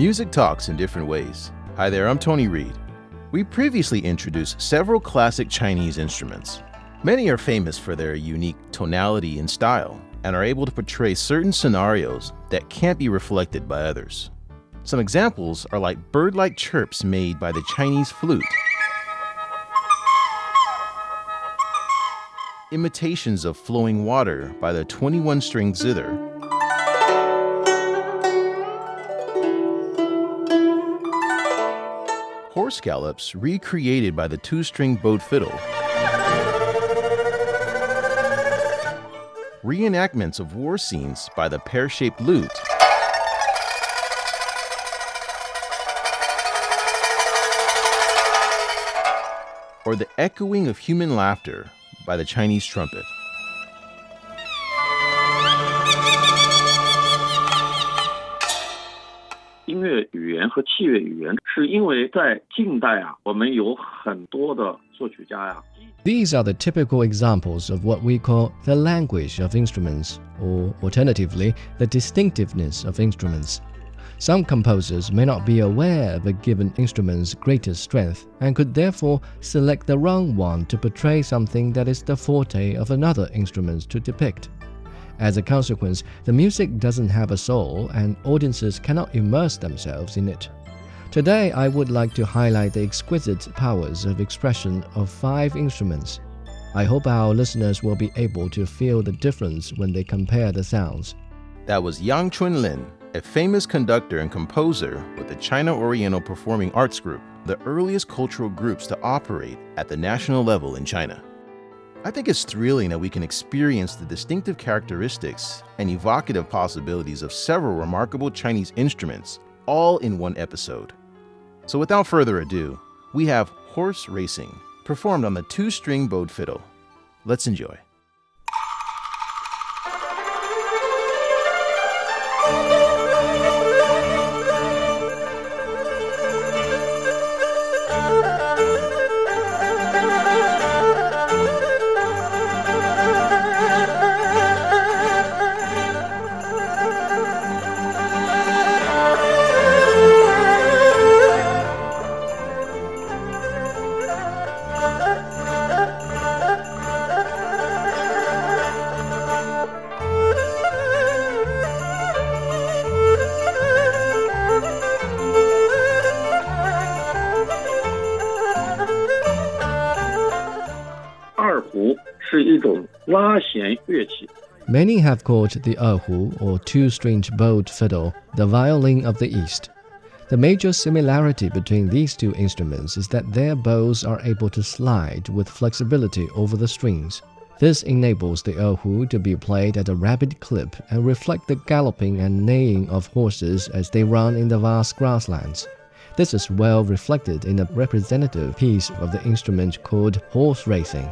Music talks in different ways. Hi there, I'm Tony Reed. We previously introduced several classic Chinese instruments. Many are famous for their unique tonality and style and are able to portray certain scenarios that can't be reflected by others. Some examples are like bird like chirps made by the Chinese flute, imitations of flowing water by the 21 string zither, horse gallops recreated by the two string bowed fiddle, reenactments of war scenes by the pear shaped lute. Or the echoing of human laughter by the Chinese trumpet. 音乐语言和器乐语言，是因为在近代啊，我们有很多的作曲家呀。 These are the typical examples of what we call the language of instruments, or alternatively, the distinctiveness of instruments. Some composers may not be aware of a given instrument's greatest strength and could therefore select the wrong one to portray something that is the forte of another instrument to depict. As a consequence, the music doesn't have a soul and audiences cannot immerse themselves in it. Today, I would like to highlight the exquisite powers of expression of five instruments. I hope our listeners will be able to feel the difference when they compare the sounds. That was Yang Chunlin, a famous conductor and composer with the China Oriental Performing Arts Group, the earliest cultural groups to operate at the national level in China. I think it's thrilling that we can experience the distinctive characteristics and evocative possibilities of several remarkable Chinese instruments all in one episode. So, without further ado, we have Horse Racing, performed on the two string bowed fiddle. Let's enjoy. Many have called the erhu, or two-stringed bowed fiddle, the violin of the East. The major similarity between these two instruments is that their bows are able to slide with flexibility over the strings. This enables the erhu to be played at a rapid clip and reflect the galloping and neighing of horses as they run in the vast grasslands. This is well reflected in a representative piece of the instrument called horse racing.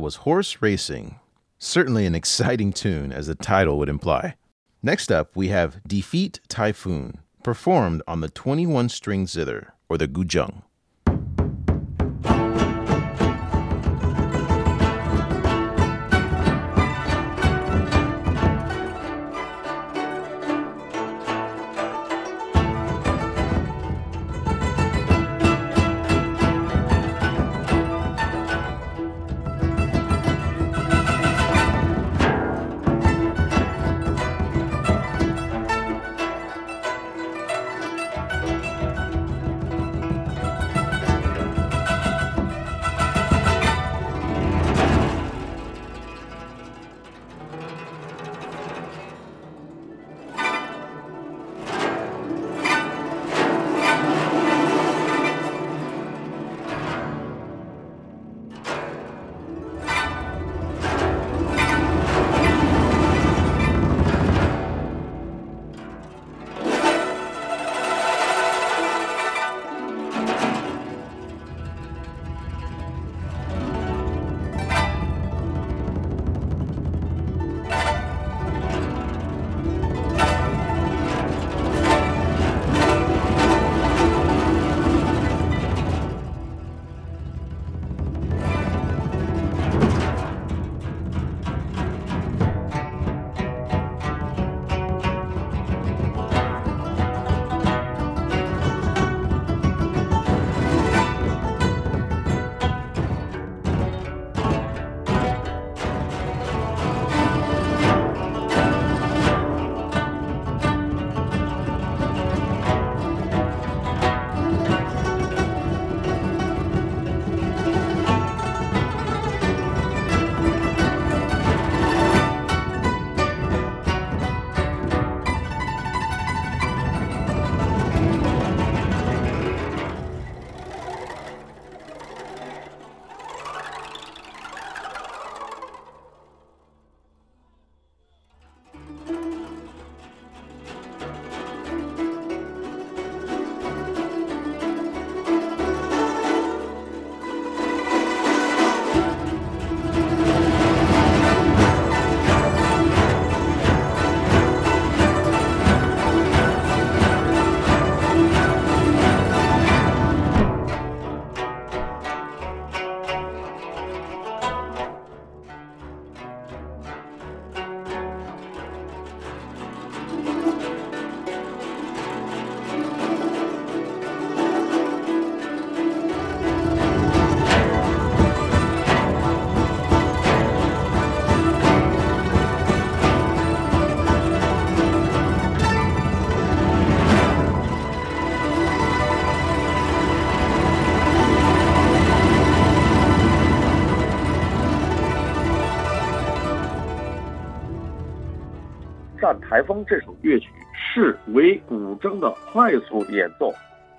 That was Horse Racing. Certainly an exciting tune, as the title would imply. Next up, we have Defeat Typhoon, performed on the 21 string zither, or the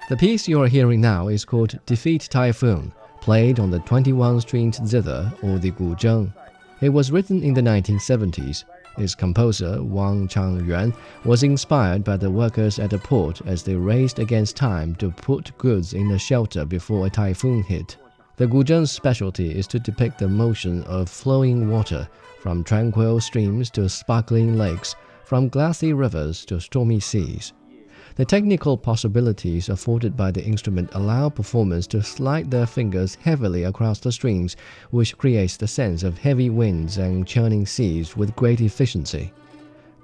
The piece you are hearing now is called Defeat Typhoon, played on the 21-stringed zither or the guzheng. It was written in the 1970s. Its composer, Wang Changyuan, was inspired by the workers at the port as they raced against time to put goods in a shelter before a typhoon hit. The guzheng's specialty is to depict the motion of flowing water, from tranquil streams to sparkling lakes, from glassy rivers to stormy seas. The technical possibilities afforded by the instrument allow performers to slide their fingers heavily across the strings, which creates the sense of heavy winds and churning seas with great efficiency.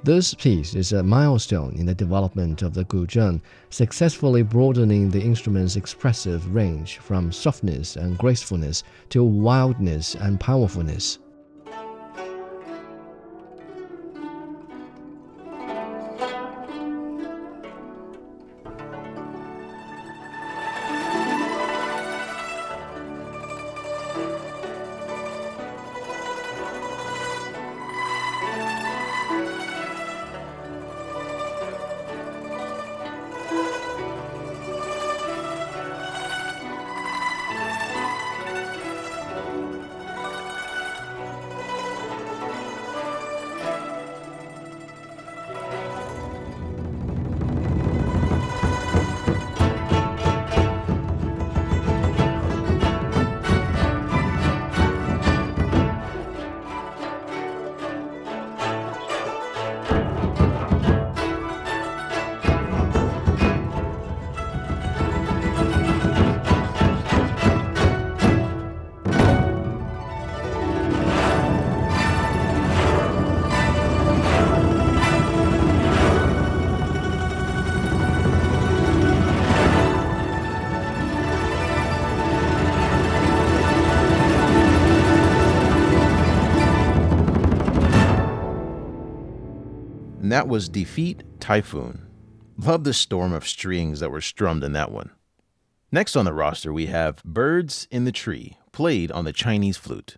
This piece is a milestone in the development of the guzheng, successfully broadening the instrument's expressive range from softness and gracefulness to wildness and powerfulness. And that was Defeat Typhoon. Love the storm of strings that were strummed in that one. Next on the roster, we have Birds in the Tree, played on the Chinese flute.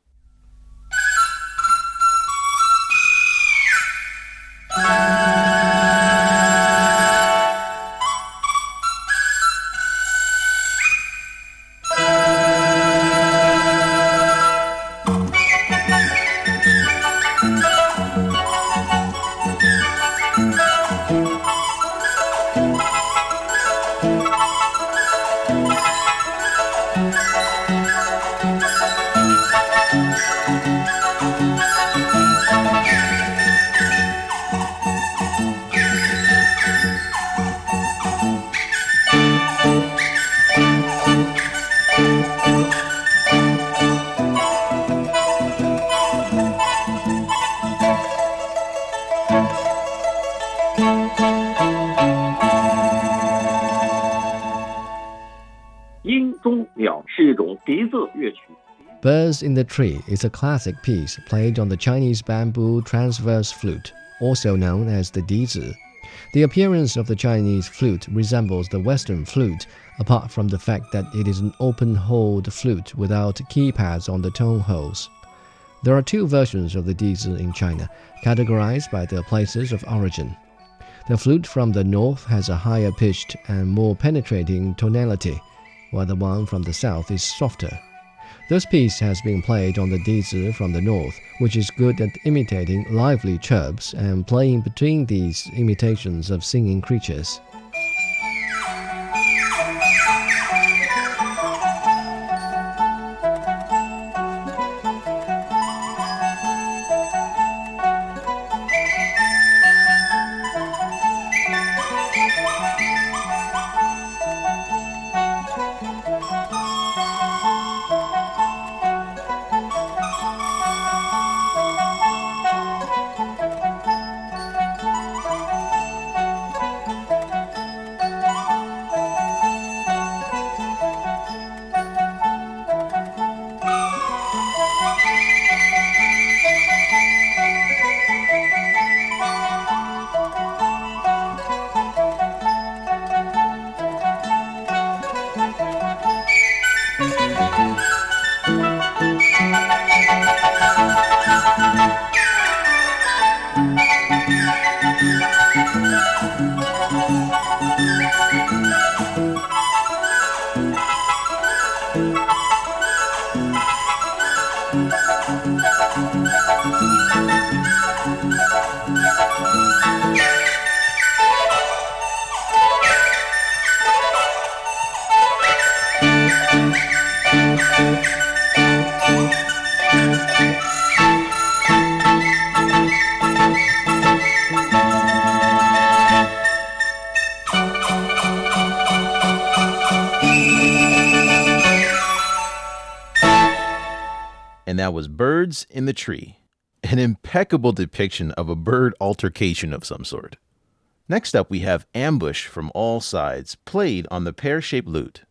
Birds in the Tree is a classic piece played on the Chinese bamboo transverse flute, also known as the dizi. The appearance of the Chinese flute resembles the Western flute, apart from the fact that it is an open-holed flute without keypads on the tone holes. There are two versions of the dizi in China, categorized by their places of origin. The flute from the north has a higher pitched and more penetrating tonality, while the one from the south is softer. This piece has been played on the dizi from the north, which is good at imitating lively chirps and playing between these imitations of singing creatures. Was Birds in the Tree, an impeccable depiction of a bird altercation of some sort. Next up, we have Ambush from All Sides, played on the pear shaped lute.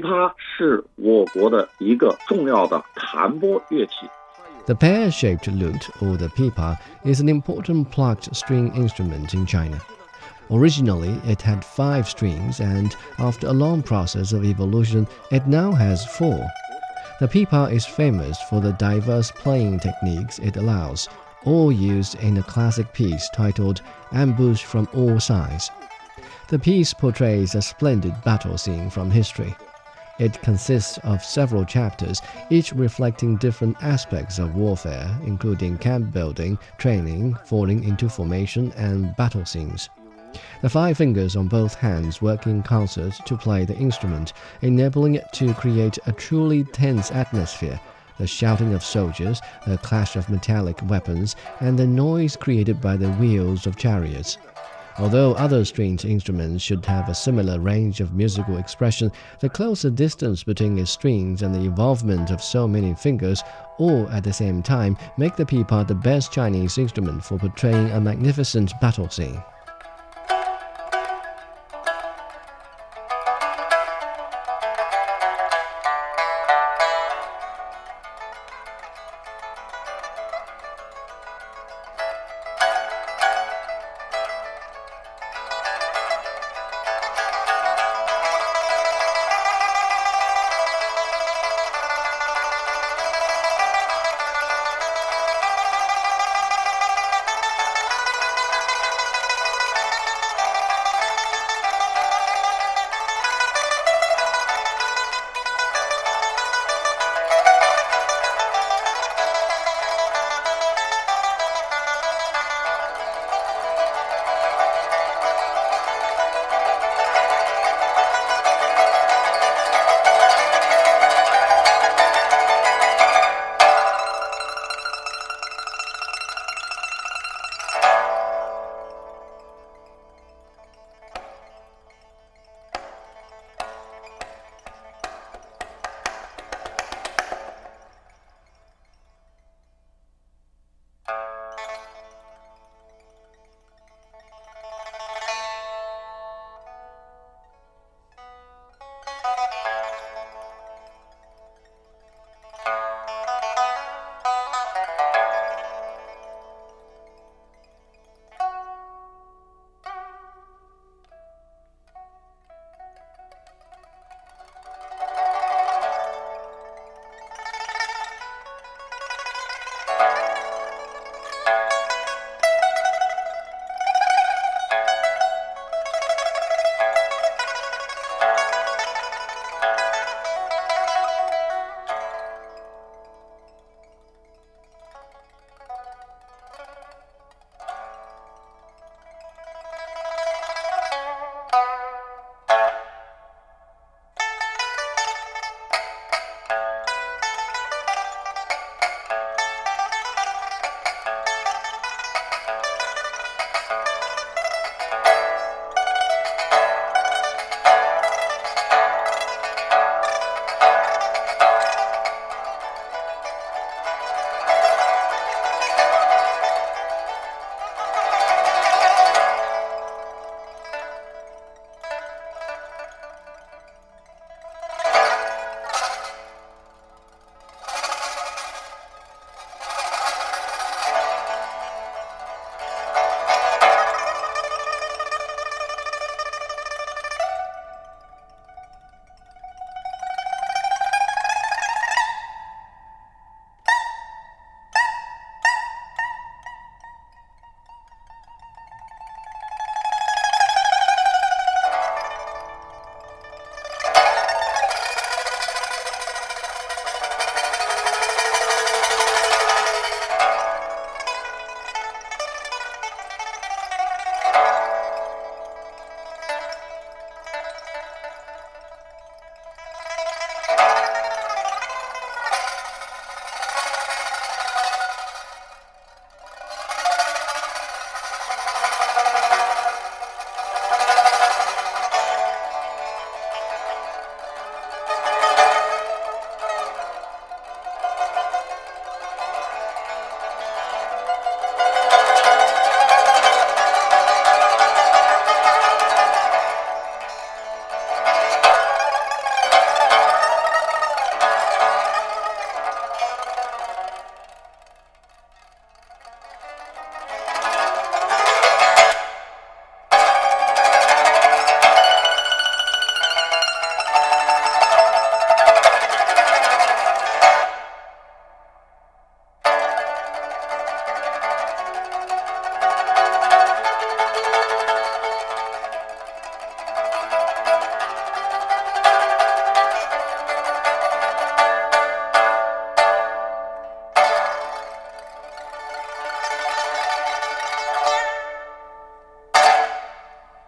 琵琶是我国的一个重要的弹拨乐器。The pear-shaped lute, or the pipa, is an important plucked string instrument in China. Originally, it had five strings, and after a long process of evolution, it now has four. The pipa is famous for the diverse playing techniques it allows, all used in a classic piece titled Ambush from All Sides. The piece portrays a splendid battle scene from history. it consists of several chapters, each reflecting different aspects of warfare, including camp building, training, falling into formation, and battle scenes. The five fingers on both hands work in concert to play the instrument, enabling it to create a truly tense atmosphere. The shouting of soldiers, the clash of metallic weapons, and the noise created by the wheels of chariots. Although other stringed instruments should have a similar range of musical expression, the closer distance between its strings and the involvement of so many fingers, all at the same time, make the pipa the best Chinese instrument for portraying a magnificent battle scene.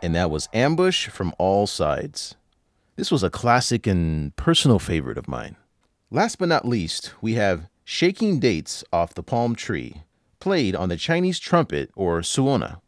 And that was Ambush from All Sides. This was a classic and personal favorite of mine. Last but not least, we have Shaking Dates Off the Palm Tree, played on the Chinese trumpet or suona.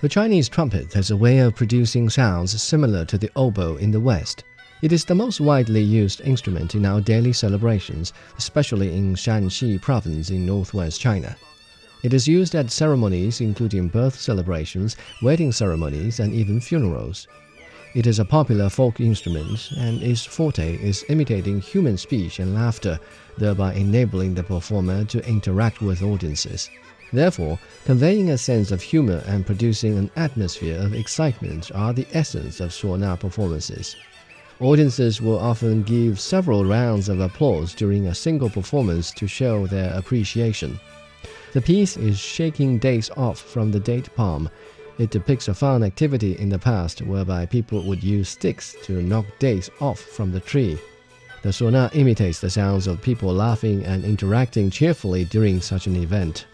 The Chinese trumpet has a way of producing sounds similar to the oboe in the West. It is the most widely used instrument in our daily celebrations, especially in Shanxi province in northwest China. It is used at ceremonies including birth celebrations, wedding ceremonies, and even funerals. It is a popular folk instrument, and its forte is imitating human speech and laughter, thereby enabling the performer to interact with audiences. Therefore, conveying a sense of humor and producing an atmosphere of excitement are the essence of Suona performances. Audiences will often give several rounds of applause during a single performance to show their appreciation. The piece is shaking dates off from the date palm it depicts a fun activity in the past whereby people would use sticks to knock dates off from the tree. The suona imitates the sounds of people laughing and interacting cheerfully during such an event.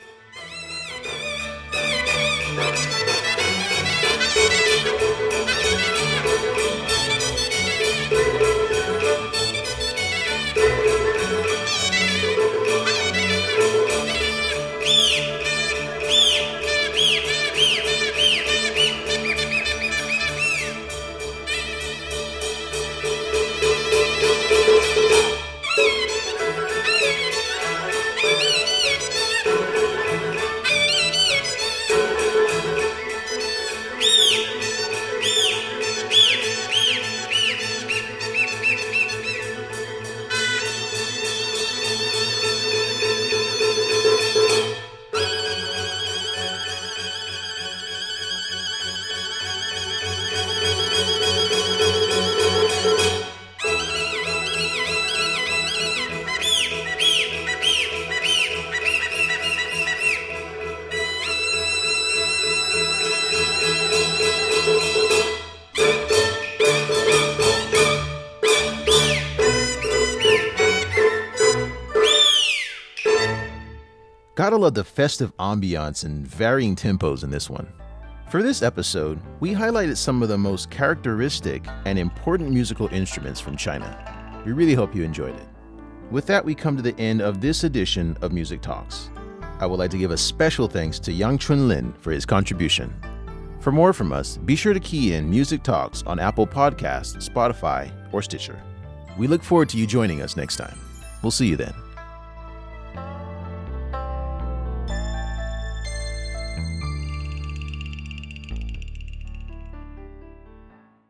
Gotta love the festive ambiance and varying tempos in this one. For this episode, we highlighted some of the most characteristic and important musical instruments from China. We really hope you enjoyed it. With that, we come to the end of this edition of Music Talks. I would like to give a special thanks to Yang Chunlin for his contribution. For more from us, be sure to key in Music Talks on Apple Podcasts, Spotify, or Stitcher. We look forward to you joining us next time. We'll see you then.